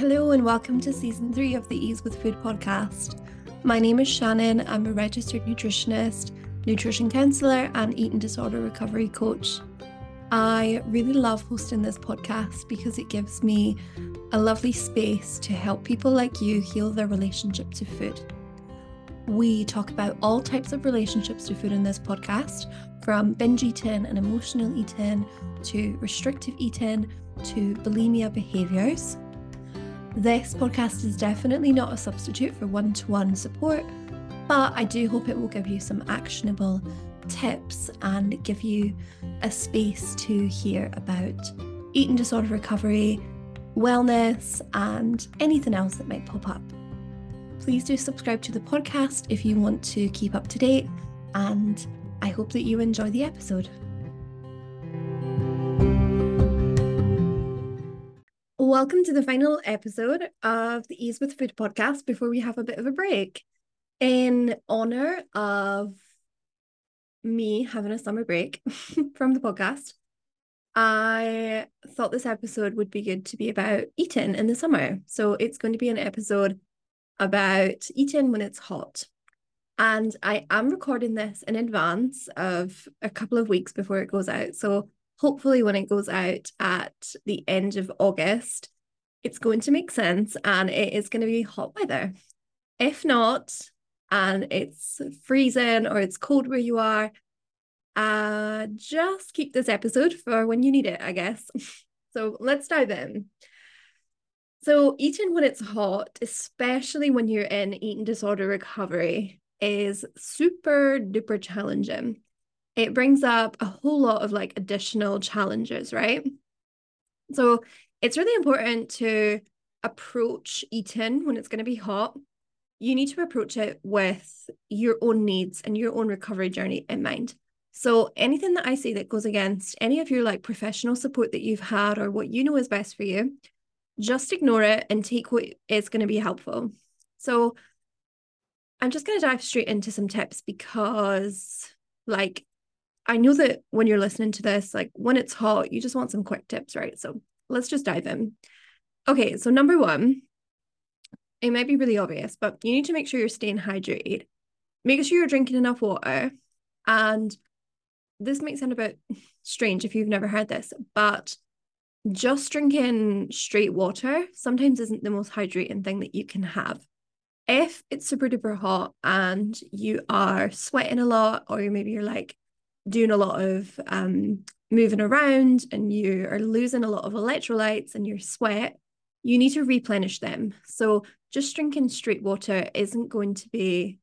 Hello, and welcome to season three of the Ease with Food podcast. My name is Shannon. I'm a registered nutritionist, nutrition counselor, and eating disorder recovery coach. I really love hosting this podcast because it gives me a lovely space to help people like you heal their relationship to food. We talk about all types of relationships to food in this podcast, from binge eating and emotional eating to restrictive eating to bulimia behaviours. This podcast is definitely not a substitute for one to one support, but I do hope it will give you some actionable tips and give you a space to hear about eating disorder recovery, wellness, and anything else that might pop up. Please do subscribe to the podcast if you want to keep up to date, and I hope that you enjoy the episode. Welcome to the final episode of the Ease with Food podcast before we have a bit of a break. In honor of me having a summer break from the podcast, I thought this episode would be good to be about eating in the summer. So it's going to be an episode about eating when it's hot. And I am recording this in advance of a couple of weeks before it goes out. So hopefully when it goes out at the end of August, it's going to make sense and it is going to be hot weather. If not, and it's freezing or it's cold where you are, uh, just keep this episode for when you need it, I guess. so let's dive in. So, eating when it's hot, especially when you're in eating disorder recovery, is super duper challenging it brings up a whole lot of like additional challenges, right? So it's really important to approach eating when it's going to be hot. You need to approach it with your own needs and your own recovery journey in mind. So anything that I say that goes against any of your like professional support that you've had or what you know is best for you, just ignore it and take what is going to be helpful. So I'm just going to dive straight into some tips because like I know that when you're listening to this, like when it's hot, you just want some quick tips, right? So let's just dive in. Okay, so number one, it might be really obvious, but you need to make sure you're staying hydrated. Make sure you're drinking enough water. And this might sound a bit strange if you've never heard this, but just drinking straight water sometimes isn't the most hydrating thing that you can have. If it's super duper hot and you are sweating a lot, or maybe you're like doing a lot of um, moving around and you are losing a lot of electrolytes and your sweat, you need to replenish them. So just drinking straight water isn't going to be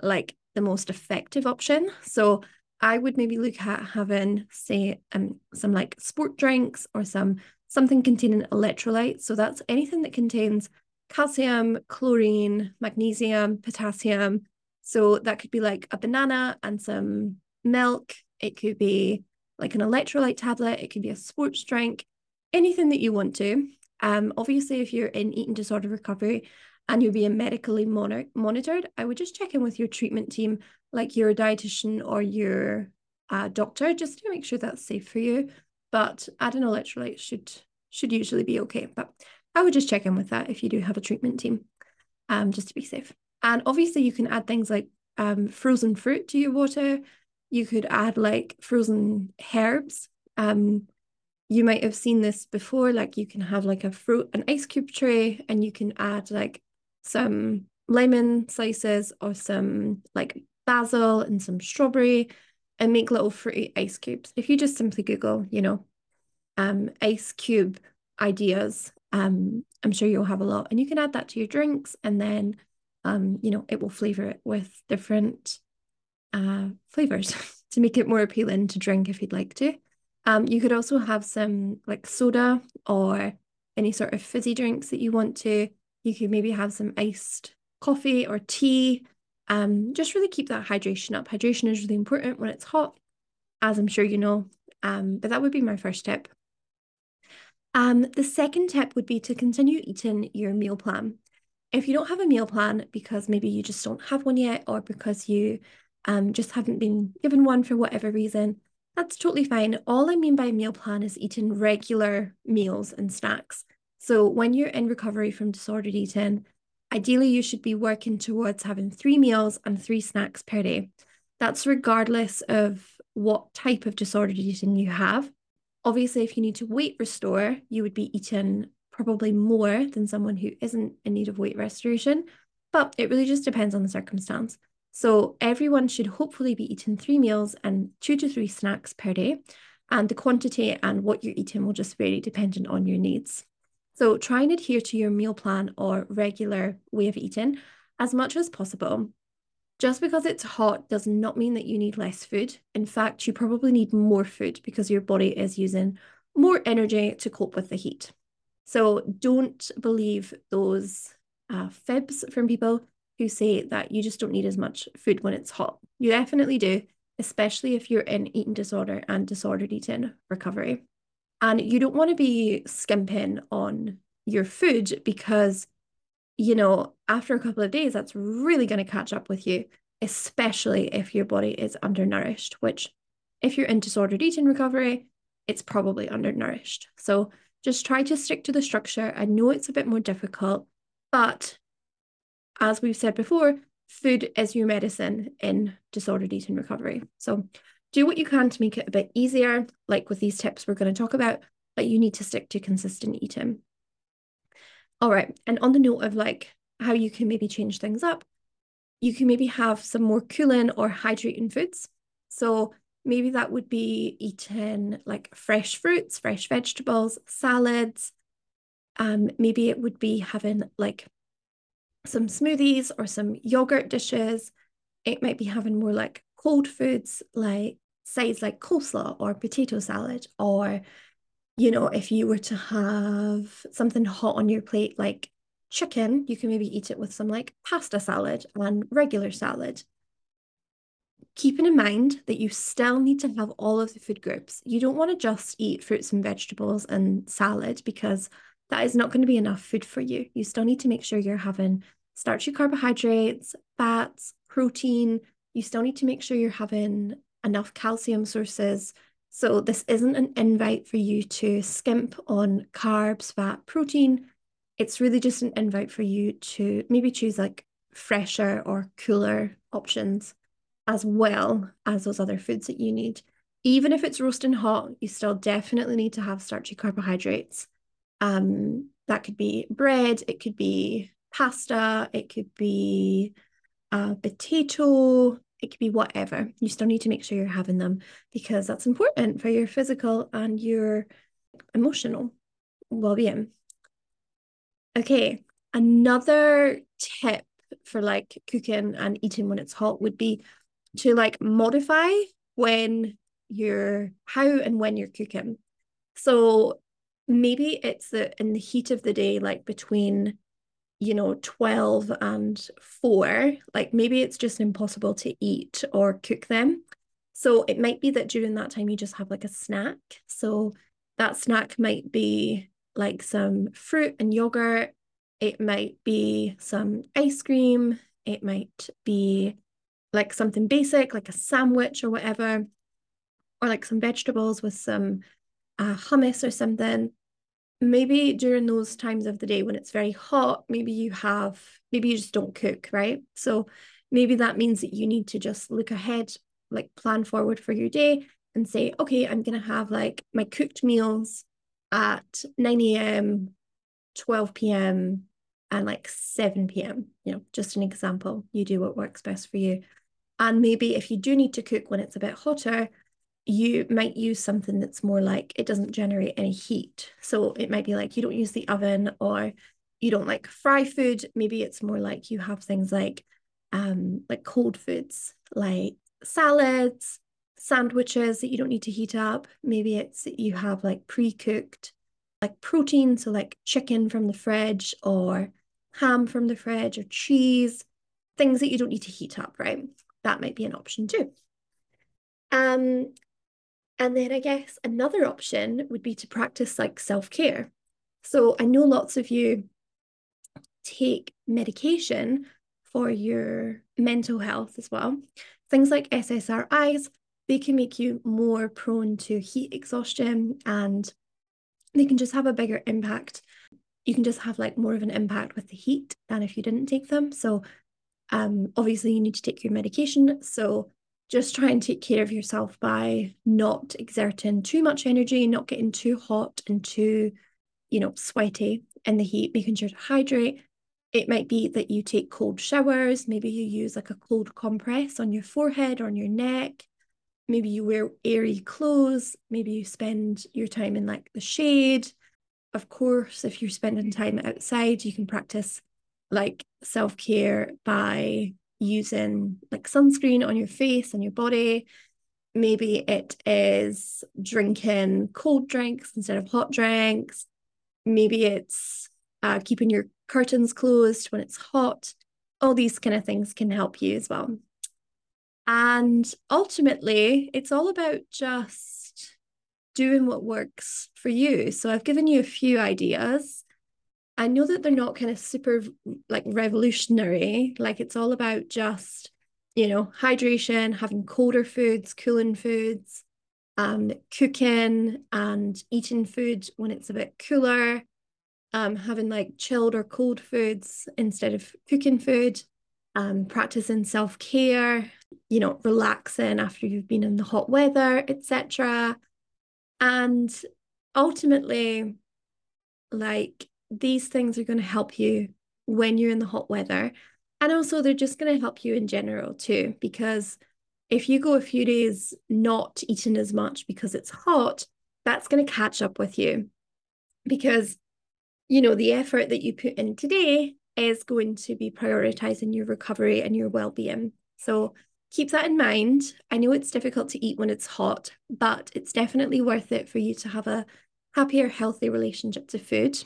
like the most effective option. So I would maybe look at having, say, um, some like sport drinks or some something containing electrolytes. So that's anything that contains calcium, chlorine, magnesium, potassium. So that could be like a banana and some milk, it could be like an electrolyte tablet, it could be a sports drink, anything that you want to. Um, obviously, if you're in eating disorder recovery and you're being medically monitor- monitored, I would just check in with your treatment team, like your dietitian or your uh, doctor, just to make sure that's safe for you. But adding electrolytes should should usually be okay. But I would just check in with that if you do have a treatment team, um, just to be safe. And obviously, you can add things like um, frozen fruit to your water. You could add like frozen herbs. Um, you might have seen this before. Like you can have like a fruit, an ice cube tray, and you can add like some lemon slices or some like basil and some strawberry and make little fruity ice cubes. If you just simply Google, you know, um, ice cube ideas, um, I'm sure you'll have a lot. And you can add that to your drinks and then, um, you know, it will flavor it with different uh, flavors to make it more appealing to drink if you'd like to. Um, you could also have some like soda or any sort of fizzy drinks that you want to. You could maybe have some iced coffee or tea. Um, just really keep that hydration up. Hydration is really important when it's hot, as I'm sure you know. Um, but that would be my first tip. Um, the second tip would be to continue eating your meal plan. If you don't have a meal plan because maybe you just don't have one yet, or because you um, just haven't been given one for whatever reason, that's totally fine. All I mean by meal plan is eating regular meals and snacks. So when you're in recovery from disordered eating, ideally you should be working towards having three meals and three snacks per day. That's regardless of what type of disordered eating you have. Obviously, if you need to weight restore, you would be eating probably more than someone who isn't in need of weight restoration, but it really just depends on the circumstance. So everyone should hopefully be eating three meals and two to three snacks per day. And the quantity and what you're eating will just vary dependent on your needs. So try and adhere to your meal plan or regular way of eating as much as possible. Just because it's hot does not mean that you need less food. In fact, you probably need more food because your body is using more energy to cope with the heat. So don't believe those uh, fibs from people who say that you just don't need as much food when it's hot. You definitely do, especially if you're in eating disorder and disordered eating recovery. And you don't want to be skimping on your food because, you know, after a couple of days, that's really going to catch up with you, especially if your body is undernourished, which, if you're in disordered eating recovery, it's probably undernourished. So just try to stick to the structure. I know it's a bit more difficult, but as we've said before, food is your medicine in disordered eating recovery. So do what you can to make it a bit easier, like with these tips we're going to talk about, but you need to stick to consistent eating. All right. And on the note of like how you can maybe change things up, you can maybe have some more cooling or hydrating foods. So maybe that would be eating like fresh fruits, fresh vegetables, salads. Um, maybe it would be having like some smoothies or some yogurt dishes. It might be having more like cold foods like sides like coleslaw or potato salad, or, you know, if you were to have something hot on your plate like chicken, you can maybe eat it with some like pasta salad and regular salad. Keeping in mind that you still need to have all of the food groups. You don't want to just eat fruits and vegetables and salad because that is not going to be enough food for you. You still need to make sure you're having starchy carbohydrates, fats, protein. You still need to make sure you're having enough calcium sources. So this isn't an invite for you to skimp on carbs, fat, protein. It's really just an invite for you to maybe choose like fresher or cooler options as well as those other foods that you need. Even if it's roasting hot, you still definitely need to have starchy carbohydrates. Um, that could be bread, it could be pasta, it could be a potato, it could be whatever. You still need to make sure you're having them because that's important for your physical and your emotional well being. Okay, another tip for like cooking and eating when it's hot would be to like modify when you're how and when you're cooking. So maybe it's the in the heat of the day, like between you know 12 and 4 like maybe it's just impossible to eat or cook them. So it might be that during that time you just have like a snack. So that snack might be like some fruit and yogurt. It might be some ice cream. It might be like something basic like a sandwich or whatever or like some vegetables with some uh, hummus or something maybe during those times of the day when it's very hot, maybe you have, maybe you just don't cook, right? So maybe that means that you need to just look ahead, like plan forward for your day and say, okay, I'm going to have like my cooked meals at 9 a.m., 12 p.m., and like 7 p.m. You know, just an example. You do what works best for you. And maybe if you do need to cook when it's a bit hotter, you might use something that's more like it doesn't generate any heat. So it might be like you don't use the oven or you don't like fry food. Maybe it's more like you have things like um like cold foods like salads, sandwiches that you don't need to heat up. Maybe it's you have like pre-cooked like protein, so like chicken from the fridge or ham from the fridge or cheese, things that you don't need to heat up, right? That might be an option too. Um, and then I guess another option would be to practice like self care. So I know lots of you take medication for your mental health as well. Things like SSRIs, they can make you more prone to heat exhaustion and they can just have a bigger impact you can just have like more of an impact with the heat than if you didn't take them. So um, obviously you need to take your medication. So just try and take care of yourself by not exerting too much energy, not getting too hot and too, you know, sweaty in the heat, making sure to hydrate. It might be that you take cold showers. Maybe you use like a cold compress on your forehead or on your neck. Maybe you wear airy clothes. Maybe you spend your time in like the shade. Of course, if you're spending time outside, you can practice like self care by using like sunscreen on your face and your body. Maybe it is drinking cold drinks instead of hot drinks. Maybe it's uh, keeping your curtains closed when it's hot. All these kind of things can help you as well. And ultimately, it's all about just doing what works for you. So I've given you a few ideas. I know that they're not kind of super like revolutionary. Like it's all about just, you know, hydration, having colder foods, cooling foods, um, cooking and eating food when it's a bit cooler, um, having like chilled or cold foods instead of cooking food, um, practicing self-care, you know, relaxing after you've been in the hot weather, etc. And ultimately, like these things are going to help you when you're in the hot weather. And also, they're just going to help you in general too, because if you go a few days not eating as much because it's hot, that's going to catch up with you. Because, you know, the effort that you put in today is going to be prioritizing your recovery and your well being. So keep that in mind. I know it's difficult to eat when it's hot, but it's definitely worth it for you to have a happier, healthy relationship to food.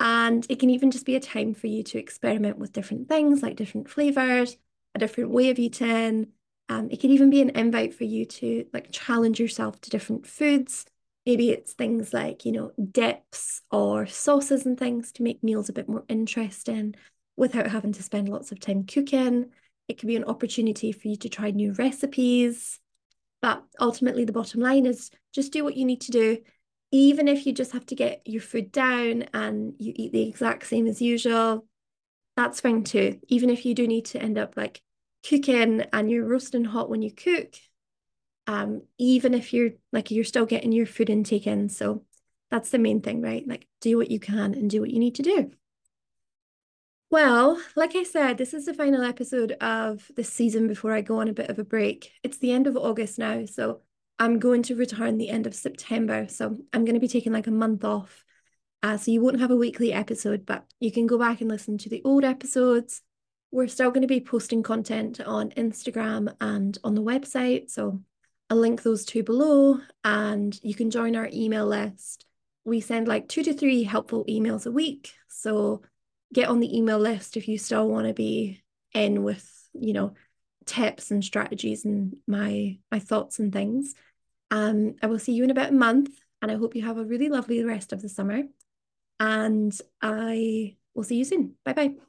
And it can even just be a time for you to experiment with different things like different flavors, a different way of eating. Um, it could even be an invite for you to like challenge yourself to different foods. Maybe it's things like, you know, dips or sauces and things to make meals a bit more interesting without having to spend lots of time cooking. It could be an opportunity for you to try new recipes. But ultimately, the bottom line is just do what you need to do even if you just have to get your food down and you eat the exact same as usual, that's fine too. Even if you do need to end up like cooking and you're roasting hot when you cook, um, even if you're like you're still getting your food intake in. So that's the main thing, right? Like do what you can and do what you need to do. Well, like I said, this is the final episode of this season before I go on a bit of a break. It's the end of August now, so I'm going to return the end of September. So I'm going to be taking like a month off. Uh, so you won't have a weekly episode, but you can go back and listen to the old episodes. We're still going to be posting content on Instagram and on the website. So I'll link those two below and you can join our email list. We send like two to three helpful emails a week. So get on the email list if you still want to be in with, you know, tips and strategies and my my thoughts and things. Um, I will see you in about a month, and I hope you have a really lovely rest of the summer. And I will see you soon. Bye bye.